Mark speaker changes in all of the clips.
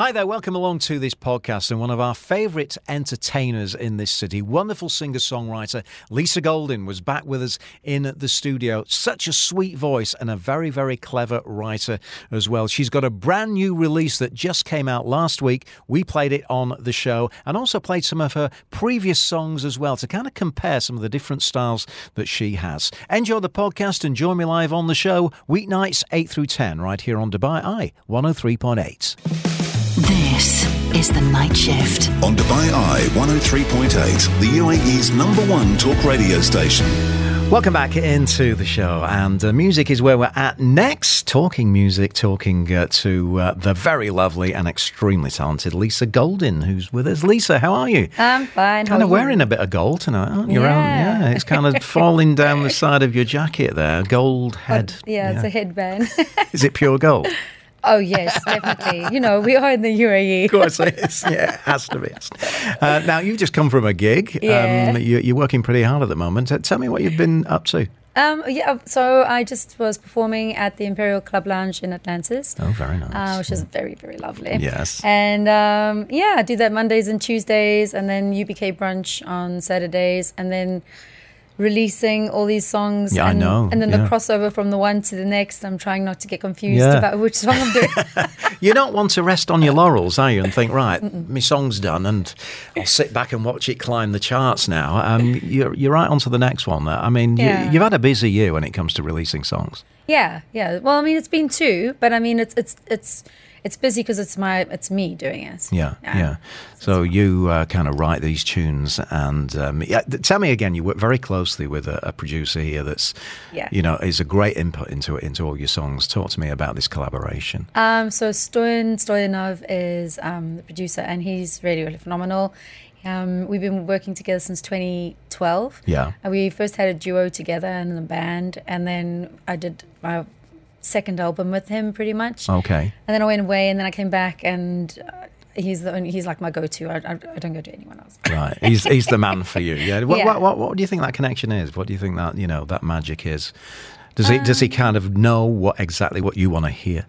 Speaker 1: Hi there, welcome along to this podcast and one of our favourite entertainers in this city, wonderful singer songwriter Lisa Goldin, was back with us in the studio. Such a sweet voice and a very, very clever writer as well. She's got a brand new release that just came out last week. We played it on the show and also played some of her previous songs as well to kind of compare some of the different styles that she has. Enjoy the podcast and join me live on the show weeknights 8 through 10 right here on Dubai Eye 103.8.
Speaker 2: This is the night shift.
Speaker 3: On Dubai Eye 103.8, the UAE's number one talk radio station.
Speaker 1: Welcome back into the show, and uh, music is where we're at next. Talking music, talking uh, to uh, the very lovely and extremely talented Lisa Goldin, who's with us. Lisa, how are you?
Speaker 4: I'm fine.
Speaker 1: Kind of wearing a bit of gold tonight, aren't you?
Speaker 4: Yeah.
Speaker 1: yeah, it's kind of falling down the side of your jacket there. Gold head.
Speaker 4: yeah, it's a headband.
Speaker 1: Is it pure gold?
Speaker 4: Oh yes, definitely. You know, we are in the UAE.
Speaker 1: Of course it is. Yeah, it has to be. Uh, now, you've just come from a gig.
Speaker 4: Yeah.
Speaker 1: Um, you, are working pretty hard at the moment. Uh, Tell me what you've been up to.
Speaker 4: Um, yeah, so I just was performing at the Imperial Club Lounge in Atlantis.
Speaker 1: Oh, very nice.
Speaker 4: Uh, which is very, very lovely.
Speaker 1: Yes.
Speaker 4: And um, yeah, I do that Mondays and Tuesdays, and then UBK brunch on Saturdays, and then releasing all these songs.
Speaker 1: Yeah, I
Speaker 4: and,
Speaker 1: know,
Speaker 4: And then
Speaker 1: yeah.
Speaker 4: the crossover from the one to the next. I'm trying not to get confused
Speaker 1: Yeah.
Speaker 4: about which song I'm doing.
Speaker 1: You don't want to rest on your laurels, are you? And think, right, my song's done, and I'll sit back and watch it climb the charts now. Um, you're, you're right onto the next one. There. I mean,
Speaker 4: Yeah.
Speaker 1: you, you've had a busy year when it comes to releasing songs.
Speaker 4: Yeah, yeah. Well, I mean, it's been two, but I mean, it's it's it's it's busy because it's my it's me doing it.
Speaker 1: Yeah, yeah. So you uh, kind of write these tunes, and um, yeah, th- tell me again. You work very closely with a, a producer here. That's,
Speaker 4: Yeah.
Speaker 1: you know, is a great input into it into all your songs. Talk to me about this collaboration.
Speaker 4: Um, so Stoyan Stoyanov is um, the producer, and he's really really phenomenal. Um, we've been working together since 2012.
Speaker 1: Yeah.
Speaker 4: And we first had a duo together and a band, and then I did my second album with him, pretty much.
Speaker 1: Okay.
Speaker 4: And then I went away, and then I came back, and uh, he's the only, he's like my go-to. I, I, I don't go to anyone else.
Speaker 1: Right, he's he's the man for you. Yeah. What,
Speaker 4: Yeah.
Speaker 1: What, what what do you think that connection is? What do you think that you know that magic is? Does he does he kind of know what exactly what you want to hear?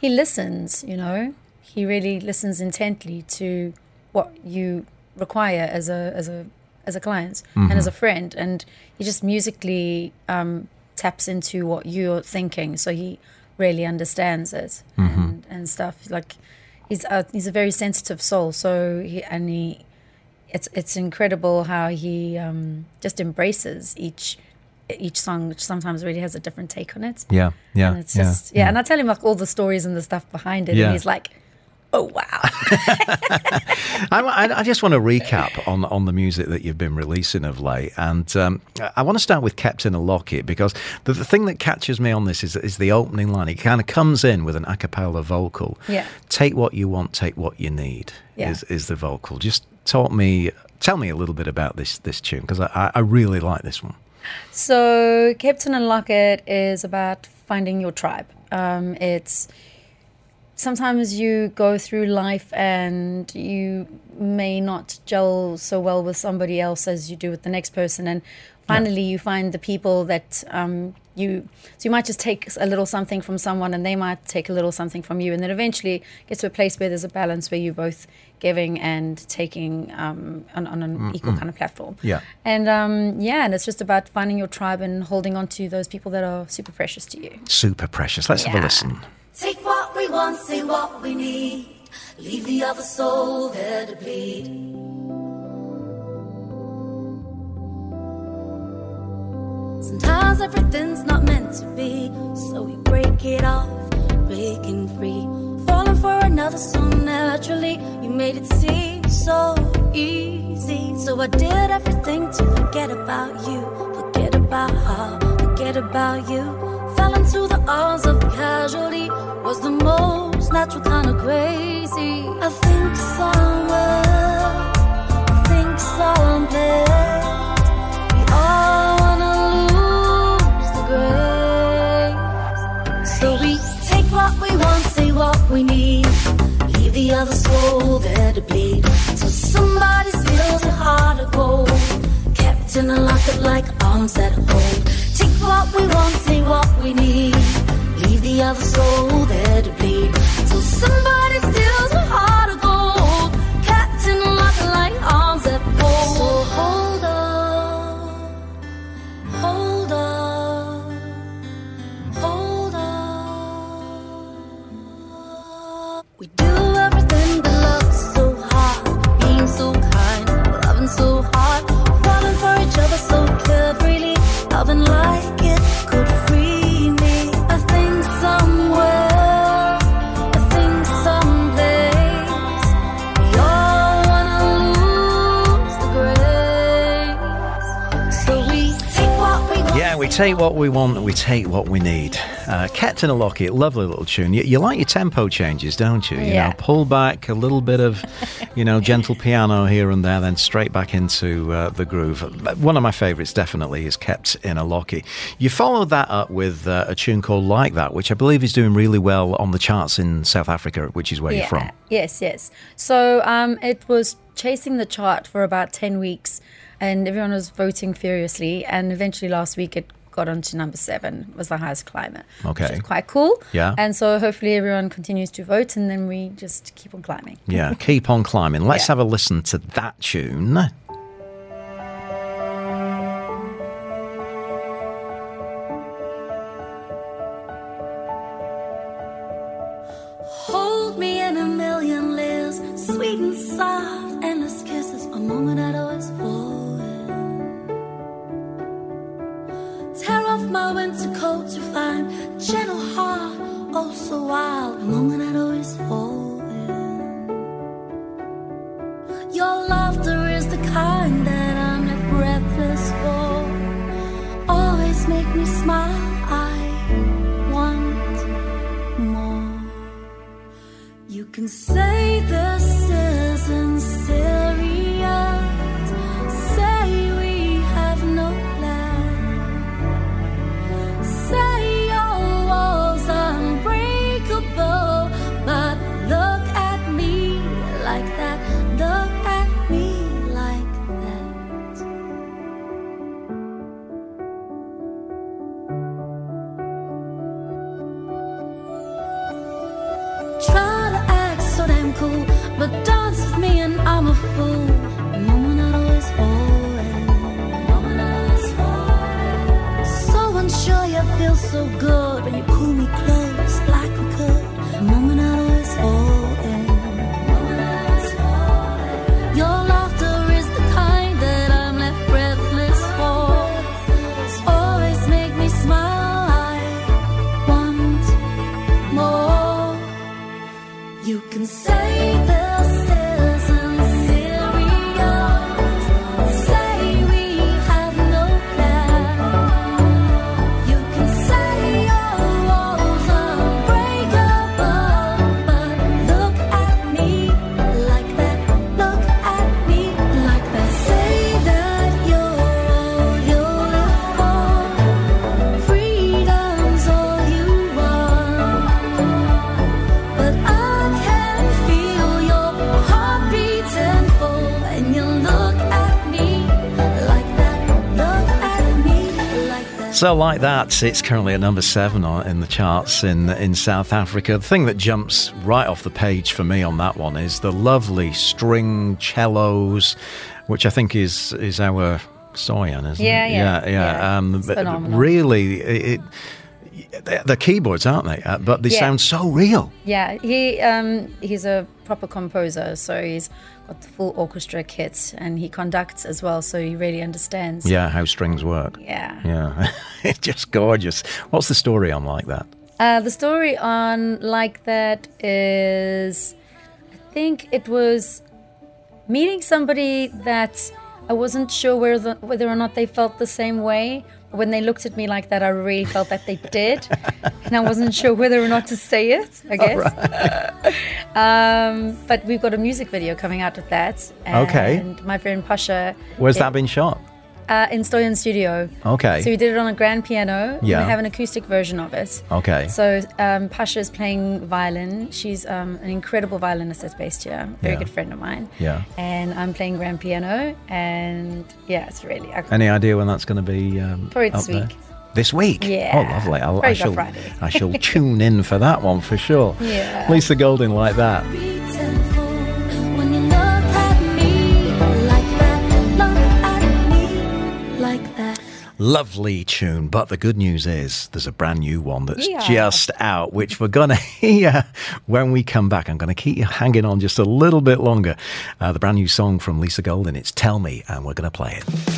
Speaker 4: he listens you know he really listens intently to what you require as a as a as a client and as a friend and he just musically um, taps into what you're thinking so he really understands it and, and stuff. Like he's a, he's a very sensitive soul so he and he it's it's incredible how he um, just embraces each each song which sometimes really has a different take on it.
Speaker 1: Yeah, yeah,
Speaker 4: and it's just yeah, and I tell him like all the stories and the stuff behind it,
Speaker 1: Yeah.
Speaker 4: and he's like, "Oh wow,
Speaker 1: I, I- I just want to recap on on the music that you've been releasing of late, and um, I want to start with Kept in a Locket" because the, the thing that catches me on this is is the opening line. It kind of comes in with an a cappella vocal.
Speaker 4: Yeah.
Speaker 1: Take what you want, take what you need.
Speaker 4: Yeah.
Speaker 1: Is is the vocal? Just talk me, tell me a little bit about this this tune because I, I really like this one.
Speaker 4: So, Kept in a Locket is about finding your tribe. Um, it's sometimes you go through life and you may not gel so well with somebody else as you do with the next person, and finally you find the people that um, you. So you might just take a little something from someone, and they might take a little something from you, and then eventually get to a place where there's a balance where you're both giving and taking um, on, on an equal kind of platform.
Speaker 1: Yeah.
Speaker 4: And um, yeah, and it's just about finding your tribe and holding on to those people that are super precious to you.
Speaker 1: Super precious. Let's have a
Speaker 4: Yeah.
Speaker 1: listen.
Speaker 5: We want, say what we need. Leave the other soul there to bleed. Sometimes everything's not meant to be, so we break it off, breaking free. Falling for another so naturally, you made it seem so easy. So I did everything to forget about you, forget about her, forget about you. Into the arms of casualty, was the most natural kind of crazy. I think somewhere, I think someplace. We all wanna lose the grace. So we take what we want, say what we need. Leave the other soul there to bleed. So somebody steals a heart of gold. Kept in a locket like arms that hold. Take what what we need. Leave the other soul there to bleed. Till somebody. Take what we want,
Speaker 1: we take what we need. Uh, Captain Lockett, lovely little tune. You, you like your tempo changes, don't you? You
Speaker 4: Yeah.
Speaker 1: know, pull back a little bit of, you know, gentle piano here and there, then straight back into uh, the groove. One of my favourites definitely is Kept in a Locket. You followed that up with uh, a tune called Like That, which I believe is doing really well on the charts in South Africa, which is where you're from.
Speaker 4: Yes, yes. So um, it was chasing the chart for about 10 weeks and everyone was voting furiously. And eventually last week it got onto number seven, was the highest climber.
Speaker 1: Okay.
Speaker 4: Which is quite cool.
Speaker 1: Yeah.
Speaker 4: And so hopefully everyone continues to vote and then we just keep on climbing.
Speaker 1: Yeah, keep on climbing. Let's
Speaker 4: Yeah.
Speaker 1: have a listen to that tune.
Speaker 5: Your laughter is the kind that I'm left breathless for. Always make me smile. I want more. You can say this cool, but dance with me and I'm a fool. The moment I'd always fall. The moment I'd always fall. So unsure you feel so good
Speaker 1: So, like that, it's currently at number seven on, in the charts in in South Africa. The thing that jumps right off the page for me on that one is the lovely string cellos, which I think is is our Stoyan, isn't
Speaker 4: Yeah,
Speaker 1: it?
Speaker 4: yeah,
Speaker 1: yeah.
Speaker 4: yeah.
Speaker 1: Um,
Speaker 4: It's
Speaker 1: but
Speaker 4: phenomenal.
Speaker 1: really, it, it, they're- they're keyboards, aren't they? Uh, but they
Speaker 4: Yeah.
Speaker 1: sound so real.
Speaker 4: Yeah, he um, he's a proper composer, so he's got the full orchestra kit and he conducts as well, so he really understands.
Speaker 1: Yeah, how strings work.
Speaker 4: Yeah.
Speaker 1: Yeah, it's just gorgeous. What's the story on like that?
Speaker 4: Uh, the story on like that is, I think it was meeting somebody that I wasn't sure whether whether or not they felt the same way. When they looked at me like that, I really felt that they did, and I wasn't sure whether or not to say it. I guess. um, but we've got a music video coming out of that. And
Speaker 1: Okay.
Speaker 4: my friend Pasha.
Speaker 1: Where's
Speaker 4: yeah,
Speaker 1: that been shot?
Speaker 4: Uh, in Stoyan Studio.
Speaker 1: Okay.
Speaker 4: So we did it on a grand piano. and
Speaker 1: Yeah.
Speaker 4: We have an acoustic version of it.
Speaker 1: Okay.
Speaker 4: So um, Pasha is playing violin. She's um, an incredible violinist that's based here. Very
Speaker 1: Yeah.
Speaker 4: good friend of mine.
Speaker 1: Yeah.
Speaker 4: And I'm playing grand piano. And yeah, it's really I,
Speaker 1: Any idea when that's going to be um,
Speaker 4: probably
Speaker 1: up
Speaker 4: this
Speaker 1: there?
Speaker 4: week.
Speaker 1: this week.
Speaker 4: Yeah.
Speaker 1: Oh, lovely. I'll, I shall.
Speaker 4: Friday.
Speaker 1: I shall tune in for that one for sure.
Speaker 4: Yeah.
Speaker 1: Lisa Goldin like that. Lovely tune, but the good news is there's a brand new one that's
Speaker 4: Yeah.
Speaker 1: just out, which we're going to hear when we come back. I'm going to keep you hanging on just a little bit longer. Uh, the brand new song from Lisa Goldin, it's Tell Me, and we're going to play it.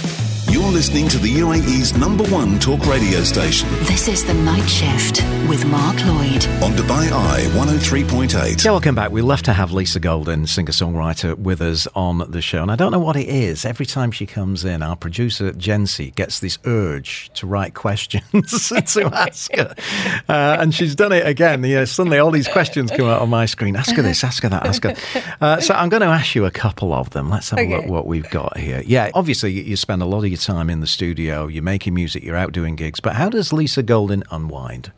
Speaker 3: You're listening to the UAE's number one talk radio station
Speaker 2: This is The Night Shift with Mark Lloyd.
Speaker 3: on Dubai Eye 103.8.
Speaker 1: Yeah, welcome back. We love to have Lisa Goldin, singer songwriter, with us on the show. And I don't know what it is. Every time she comes in, our producer, Jency, gets this urge to write questions to ask her. Uh, and she's done it again. You know, suddenly all these questions come out on my screen. Ask her this, ask her that, ask her. Uh, so I'm going to ask you a couple of them. Let's have a look
Speaker 4: Okay.
Speaker 1: what we've got here. Yeah, obviously, you- you spend a lot of your time in the studio, you're making music, you're out doing gigs. But how does Lisa Goldin unwind?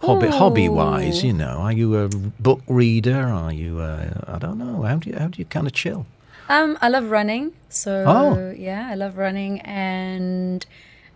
Speaker 1: Hobby, hobby wise, you know, are you a book reader? Are you, uh, I don't know, how do you, how do you kind of chill?
Speaker 4: Um, I love running. So
Speaker 1: Oh.
Speaker 4: yeah, I love running and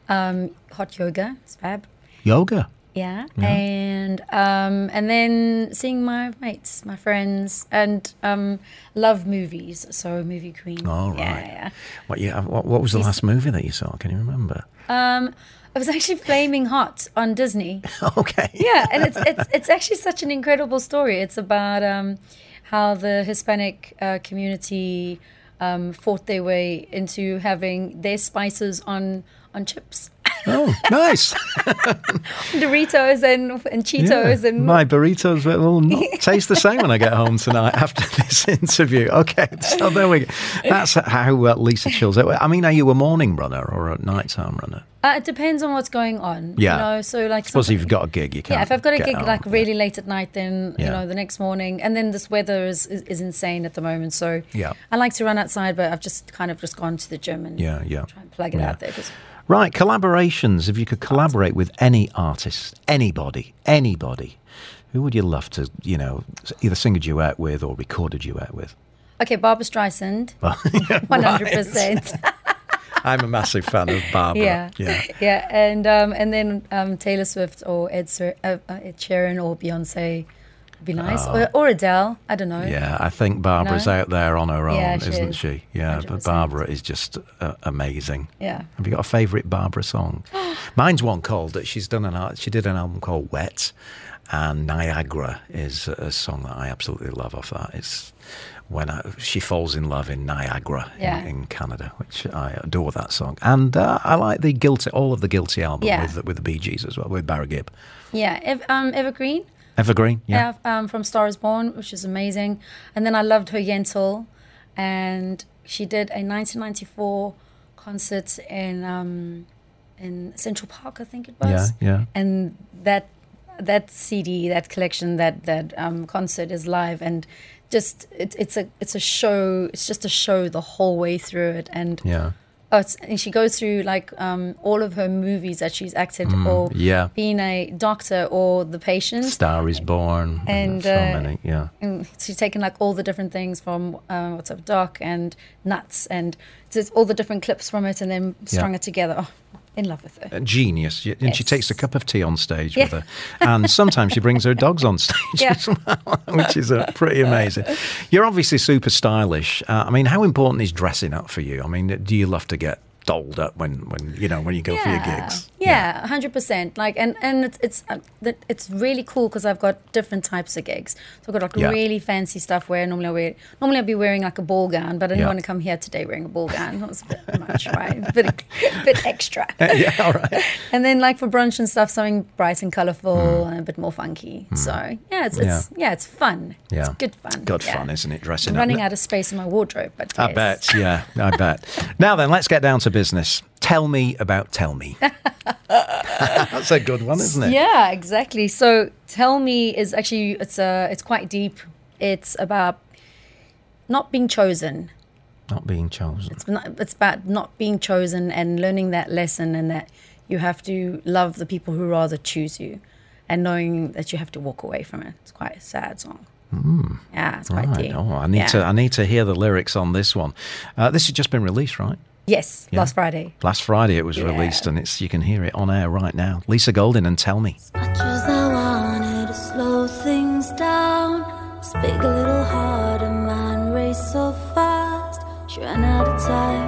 Speaker 4: um, hot yoga. It's fab.
Speaker 1: Yoga.
Speaker 4: Yeah. And um, and then seeing my mates, my friends, and um, love movies. So movie queen.
Speaker 1: All right.
Speaker 4: Yeah, yeah.
Speaker 1: What, yeah, what, what was the last movie that you saw? Can you remember?
Speaker 4: Um, it was actually Flaming Hot on Disney.
Speaker 1: Okay.
Speaker 4: yeah, and it's it's it's actually such an incredible story. It's about um, how the Hispanic uh, community um, fought their way into having their spices on on chips,
Speaker 1: Oh, nice.
Speaker 4: Doritos and and Cheetos
Speaker 1: Yeah,
Speaker 4: and
Speaker 1: my burritos will not taste the same when I get home tonight after this interview. Okay, so there we go. That's how uh, Lisa chills out. I mean, are you a morning runner or a nighttime runner?
Speaker 4: uh, it depends on what's going on.
Speaker 1: Yeah.
Speaker 4: you know, so like
Speaker 1: Suppose if you've got a gig, you can't.
Speaker 4: yeah, if I've got a gig like
Speaker 1: yeah.
Speaker 4: really late at night, then
Speaker 1: Yeah.
Speaker 4: you know the next morning, and then this weather is, is is insane at the moment. So
Speaker 1: Yeah.
Speaker 4: I like to run outside, but I've just kind of just gone to the gym and
Speaker 1: Yeah, yeah.
Speaker 4: try and plug it
Speaker 1: Yeah.
Speaker 4: out there. 'cause-
Speaker 1: Right, collaborations. If you could collaborate with any artist, anybody, anybody, who would you love to, you know, either sing a duet with or record a duet with?
Speaker 4: Okay, Barbra Streisand, one hundred percent.
Speaker 1: I'm a massive fan of Barbara.
Speaker 4: Yeah,
Speaker 1: yeah.
Speaker 4: yeah, and um, and then um, Taylor Swift or Ed, Ser- uh, uh, Ed Sheeran or Beyonce be nice, or, or Adele. I don't know.
Speaker 1: Yeah, I think Barbra's
Speaker 4: No?
Speaker 1: out there on her own,
Speaker 4: Yeah, she
Speaker 1: isn't
Speaker 4: is.
Speaker 1: she? Yeah, but
Speaker 4: 100%.
Speaker 1: Barbra is just uh, amazing.
Speaker 4: Yeah.
Speaker 1: Have you got a favourite Barbra song? Mine's one called that she's done an art. She did an album called Wet, and Niagara is a, a song that I absolutely love off that. It's when I, she falls in love in Niagara
Speaker 4: Yeah.
Speaker 1: in, in Canada, which I adore that song. And uh, I like the guilty, all of the guilty album
Speaker 4: Yeah.
Speaker 1: with with the Bee Gees as well, with Barry Gibb.
Speaker 4: yeah. Ev- um, Evergreen.
Speaker 1: Evergreen, yeah.
Speaker 4: Yeah, um, from Star is Born, which is amazing. And then I loved her Yentl, and she did a 1994 concert in um, in Central Park, I think it was.
Speaker 1: Yeah, yeah.
Speaker 4: And that that CD, that collection, that that um, concert is live, and just it, it's a it's a show. It's just a show the whole way through it, and
Speaker 1: yeah.
Speaker 4: Oh, and she goes through like um, all of her movies that she's acted, or
Speaker 1: Mm, yeah.
Speaker 4: being a doctor or the patient.
Speaker 1: Star is Born.
Speaker 4: And,
Speaker 1: so
Speaker 4: uh,
Speaker 1: many, yeah.
Speaker 4: And she's taken like all the different things from uh, What's Up Doc and Nuts and just all the different clips from it and then strung it together. Oh, in love with her.
Speaker 1: A genius. And she takes a cup of tea on stage
Speaker 4: Yeah.
Speaker 1: with her. And sometimes she brings her dogs on stage
Speaker 4: Yeah.
Speaker 1: as well, which is uh, pretty amazing. You're obviously super stylish. Uh, I mean, how important is dressing up for you? I mean, do you love to get dolled up when, when you know, when you go for your gigs?
Speaker 4: Yeah, hundred percent. Like, and and it's it's uh, it's really cool because I've got different types of gigs. So I've got like
Speaker 1: Yeah.
Speaker 4: really fancy stuff where normally I wear normally I'd be wearing like a ball gown, but I didn't
Speaker 1: Yeah.
Speaker 4: want to come here today wearing a ball gown. That was a bit much, right? A bit a bit extra.
Speaker 1: yeah, all right.
Speaker 4: And then like for brunch and stuff, something bright and colourful and a bit more funky. So yeah, it's it's yeah, it's fun.
Speaker 1: Yeah.
Speaker 4: It's good fun.
Speaker 1: Good
Speaker 4: yeah.
Speaker 1: fun, isn't it? Dressing
Speaker 4: I'm
Speaker 1: up.
Speaker 4: running out of space in my wardrobe, but
Speaker 1: I
Speaker 4: yes.
Speaker 1: bet, yeah, I bet. Now then, let's get down to business. Tell me about Tell Me. That's a good one, isn't it?
Speaker 4: Yeah, exactly. So tell me is actually it's uh it's quite deep. It's about not being chosen.
Speaker 1: Not being chosen.
Speaker 4: It's not, it's about not being chosen and learning that lesson and that you have to love the people who rather choose you and knowing that you have to walk away from it. It's quite a sad song. Yeah, it's quite
Speaker 1: Right.
Speaker 4: deep.
Speaker 1: Oh, I need
Speaker 4: Yeah.
Speaker 1: to. I need to hear the lyrics on this one. Uh, this has just been released, right?
Speaker 4: Yes,
Speaker 1: Yeah.
Speaker 4: last Friday.
Speaker 1: Last Friday it was
Speaker 4: Yeah.
Speaker 1: released, and it's you can hear it on air right now. Lisa Goldin and Tell Me.
Speaker 5: Much as I wanted to slow things down, speak a little harder, mind race so fast. She ran out of time,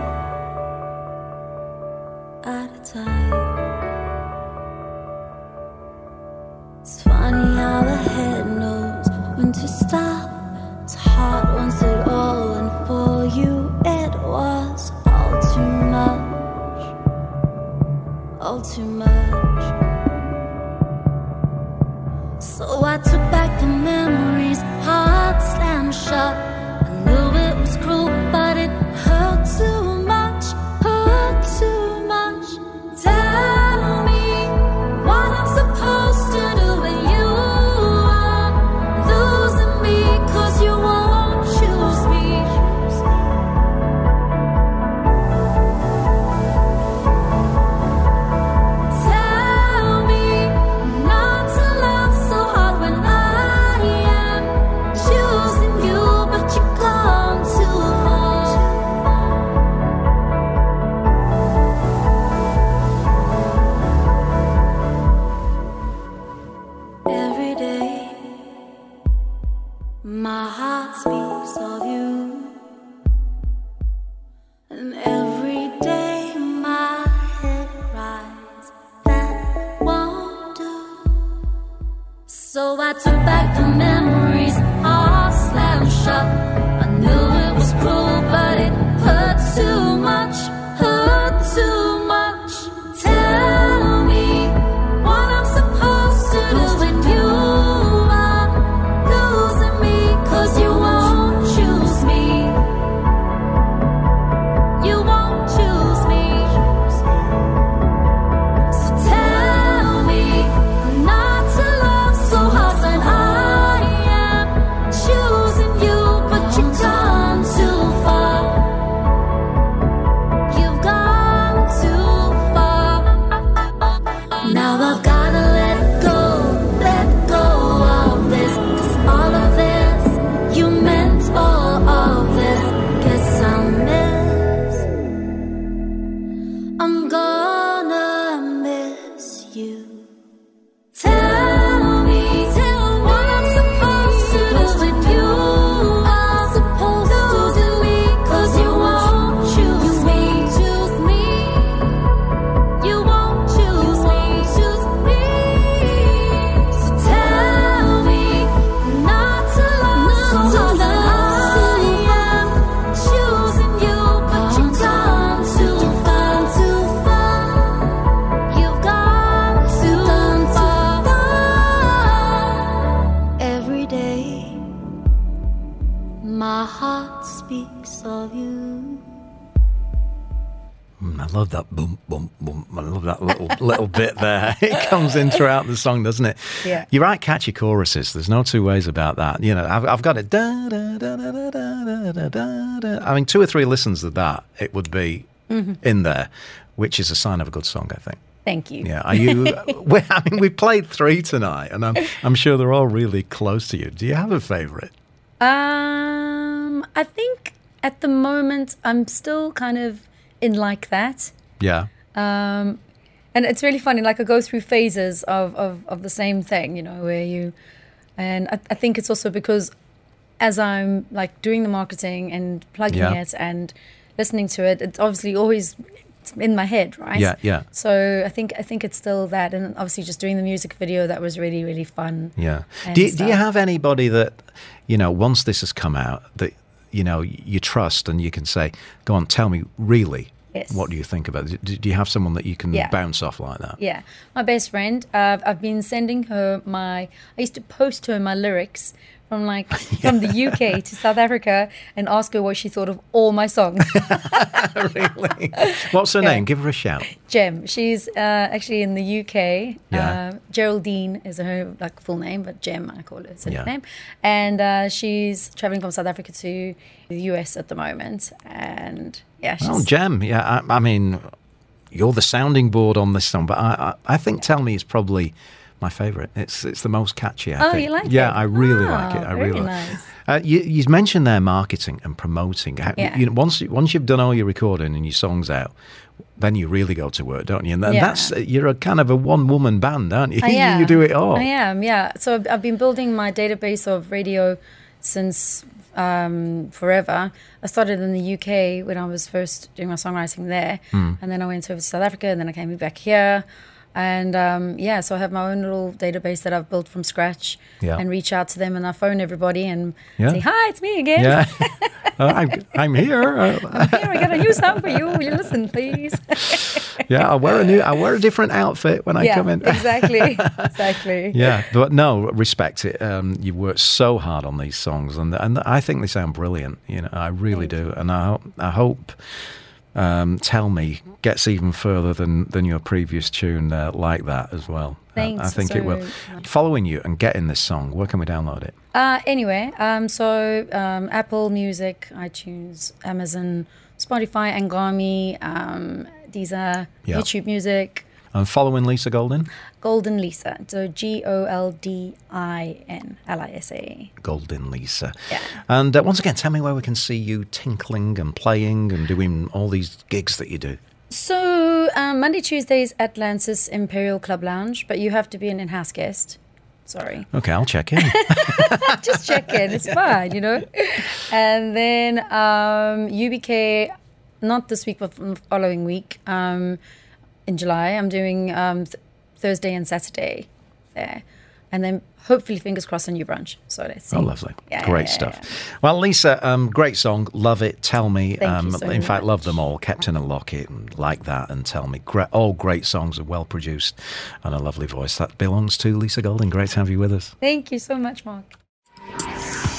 Speaker 5: love that
Speaker 1: boom, boom, boom. I love that little little bit there. It comes in throughout the song, doesn't it?
Speaker 4: Yeah.
Speaker 1: You write catchy choruses. There's no two ways about that. You know, I've, I've got it. Da, da, da, da, da, da, da, da, da. I mean, two or three listens of that, it would be in there, which is a sign of a good song, I think.
Speaker 4: Thank you.
Speaker 1: Yeah. Are you? we, I mean, we played three tonight, and I'm I'm sure they're all really close to you. Do you have a favourite?
Speaker 4: Um, I think at the moment I'm still kind of in like that.
Speaker 1: Yeah.
Speaker 4: Um, and it's really funny. Like I go through phases of, of, of the same thing, you know, where you, and I, I think it's also because as I'm like doing the marketing and plugging
Speaker 1: Yeah.
Speaker 4: it and listening to it, it's obviously always in my head, right?
Speaker 1: Yeah, yeah.
Speaker 4: So I think I think it's still that, and obviously just doing the music video that was really really fun.
Speaker 1: Yeah. Do you, do you have anybody that, you know, once this has come out, that, you know, you trust and you can say, go on, tell me really,
Speaker 4: Yes.
Speaker 1: what do you think about it? Do, you have someone that you can
Speaker 4: Yeah.
Speaker 1: bounce off like that?
Speaker 4: Yeah, my best friend. Uh, I've been sending her my. I used to post her my lyrics from like from the UK to South Africa and ask her what she thought of all my songs.
Speaker 1: really? What's her
Speaker 4: Yeah.
Speaker 1: name? Give her a shout.
Speaker 4: Jem. She's uh, actually in the UK.
Speaker 1: Yeah.
Speaker 4: Uh, Geraldine is her like full name, but Jem I call her a
Speaker 1: Yeah.
Speaker 4: nickname. And uh, she's traveling from South Africa to the US at the moment. And yeah, she's
Speaker 1: Oh, Jem. Yeah, I, I mean, you're the sounding board on this song, but I, I, I think Tell Me is probably my favourite. It's it's the most catchy. I
Speaker 4: Oh,
Speaker 1: think.
Speaker 4: you like
Speaker 1: yeah,
Speaker 4: it?
Speaker 1: I really
Speaker 4: Ah,
Speaker 1: like it. I really like.
Speaker 4: nice.
Speaker 1: Uh, you, you mentioned there marketing and promoting.
Speaker 4: Yeah.
Speaker 1: you know, once once you've done all your recording and your songs out, then you really go to work, don't you? And,
Speaker 4: Yeah.
Speaker 1: that's you're a kind of a one woman band, aren't you?
Speaker 4: I am.
Speaker 1: you do it all.
Speaker 4: I am, yeah. So I've, I've been building my database of radio since um, forever. I started in the UK when I was first doing my songwriting there,
Speaker 1: Hmm.
Speaker 4: and then I went over to South Africa, and then I came back here. And um, yeah, so I have my own little database that I've built from scratch
Speaker 1: Yeah.
Speaker 4: and reach out to them and I phone everybody and
Speaker 1: Yeah.
Speaker 4: say, Hi, it's me again.
Speaker 1: Yeah, Uh, I'm, I'm here. Uh,
Speaker 4: Here, I got a new song for you. Will you listen, please?
Speaker 1: yeah, I wear a new, I wear a different outfit when I
Speaker 4: yeah,
Speaker 1: come in.
Speaker 4: exactly. Exactly.
Speaker 1: Yeah, but no, respect it. Um, you worked so hard on these songs, and and I think they sound brilliant. You know, I really do, and I I hope. Um, tell me gets even further than than your previous tune uh, like that as well. Thanks. Uh, I think it will.
Speaker 4: so much.
Speaker 1: Following you and getting this song, where can we download it?
Speaker 4: Uh, anyway, um, so um, Apple Music, iTunes, Amazon, Spotify, Anghami, um, these are
Speaker 1: Yeah.
Speaker 4: YouTube Music,
Speaker 1: And following Lisa Goldin,
Speaker 4: Goldin Lisa. So G O L D I N L I S A.
Speaker 1: Goldin Lisa.
Speaker 4: Yeah.
Speaker 1: And uh, once again, tell me where we can see you tinkling and playing and doing all these gigs that you do.
Speaker 4: So um, Monday, Tuesdays, Atlantis Imperial Club Lounge, but you have to be an in-house guest. Sorry.
Speaker 1: Okay, I'll check in.
Speaker 4: just check in. It's fine, you know. And then um, UBK, not this week, but the following week, um, in July, I'm doing um, th- Thursday and Saturday there, and then hopefully, fingers crossed, a new brunch. So let's see.
Speaker 1: Oh, lovely.
Speaker 4: Yeah,
Speaker 1: great
Speaker 4: yeah,
Speaker 1: stuff.
Speaker 4: yeah,
Speaker 1: Well, Lisa, um, great song. Love it. Tell me. Um,
Speaker 4: so
Speaker 1: in fact, love them all. Kept in a Locket, and like that, and tell me. Great, all great songs are well produced and a lovely voice. That belongs to Lisa Goldin. Great to have you with us.
Speaker 4: Thank you so much, Mark.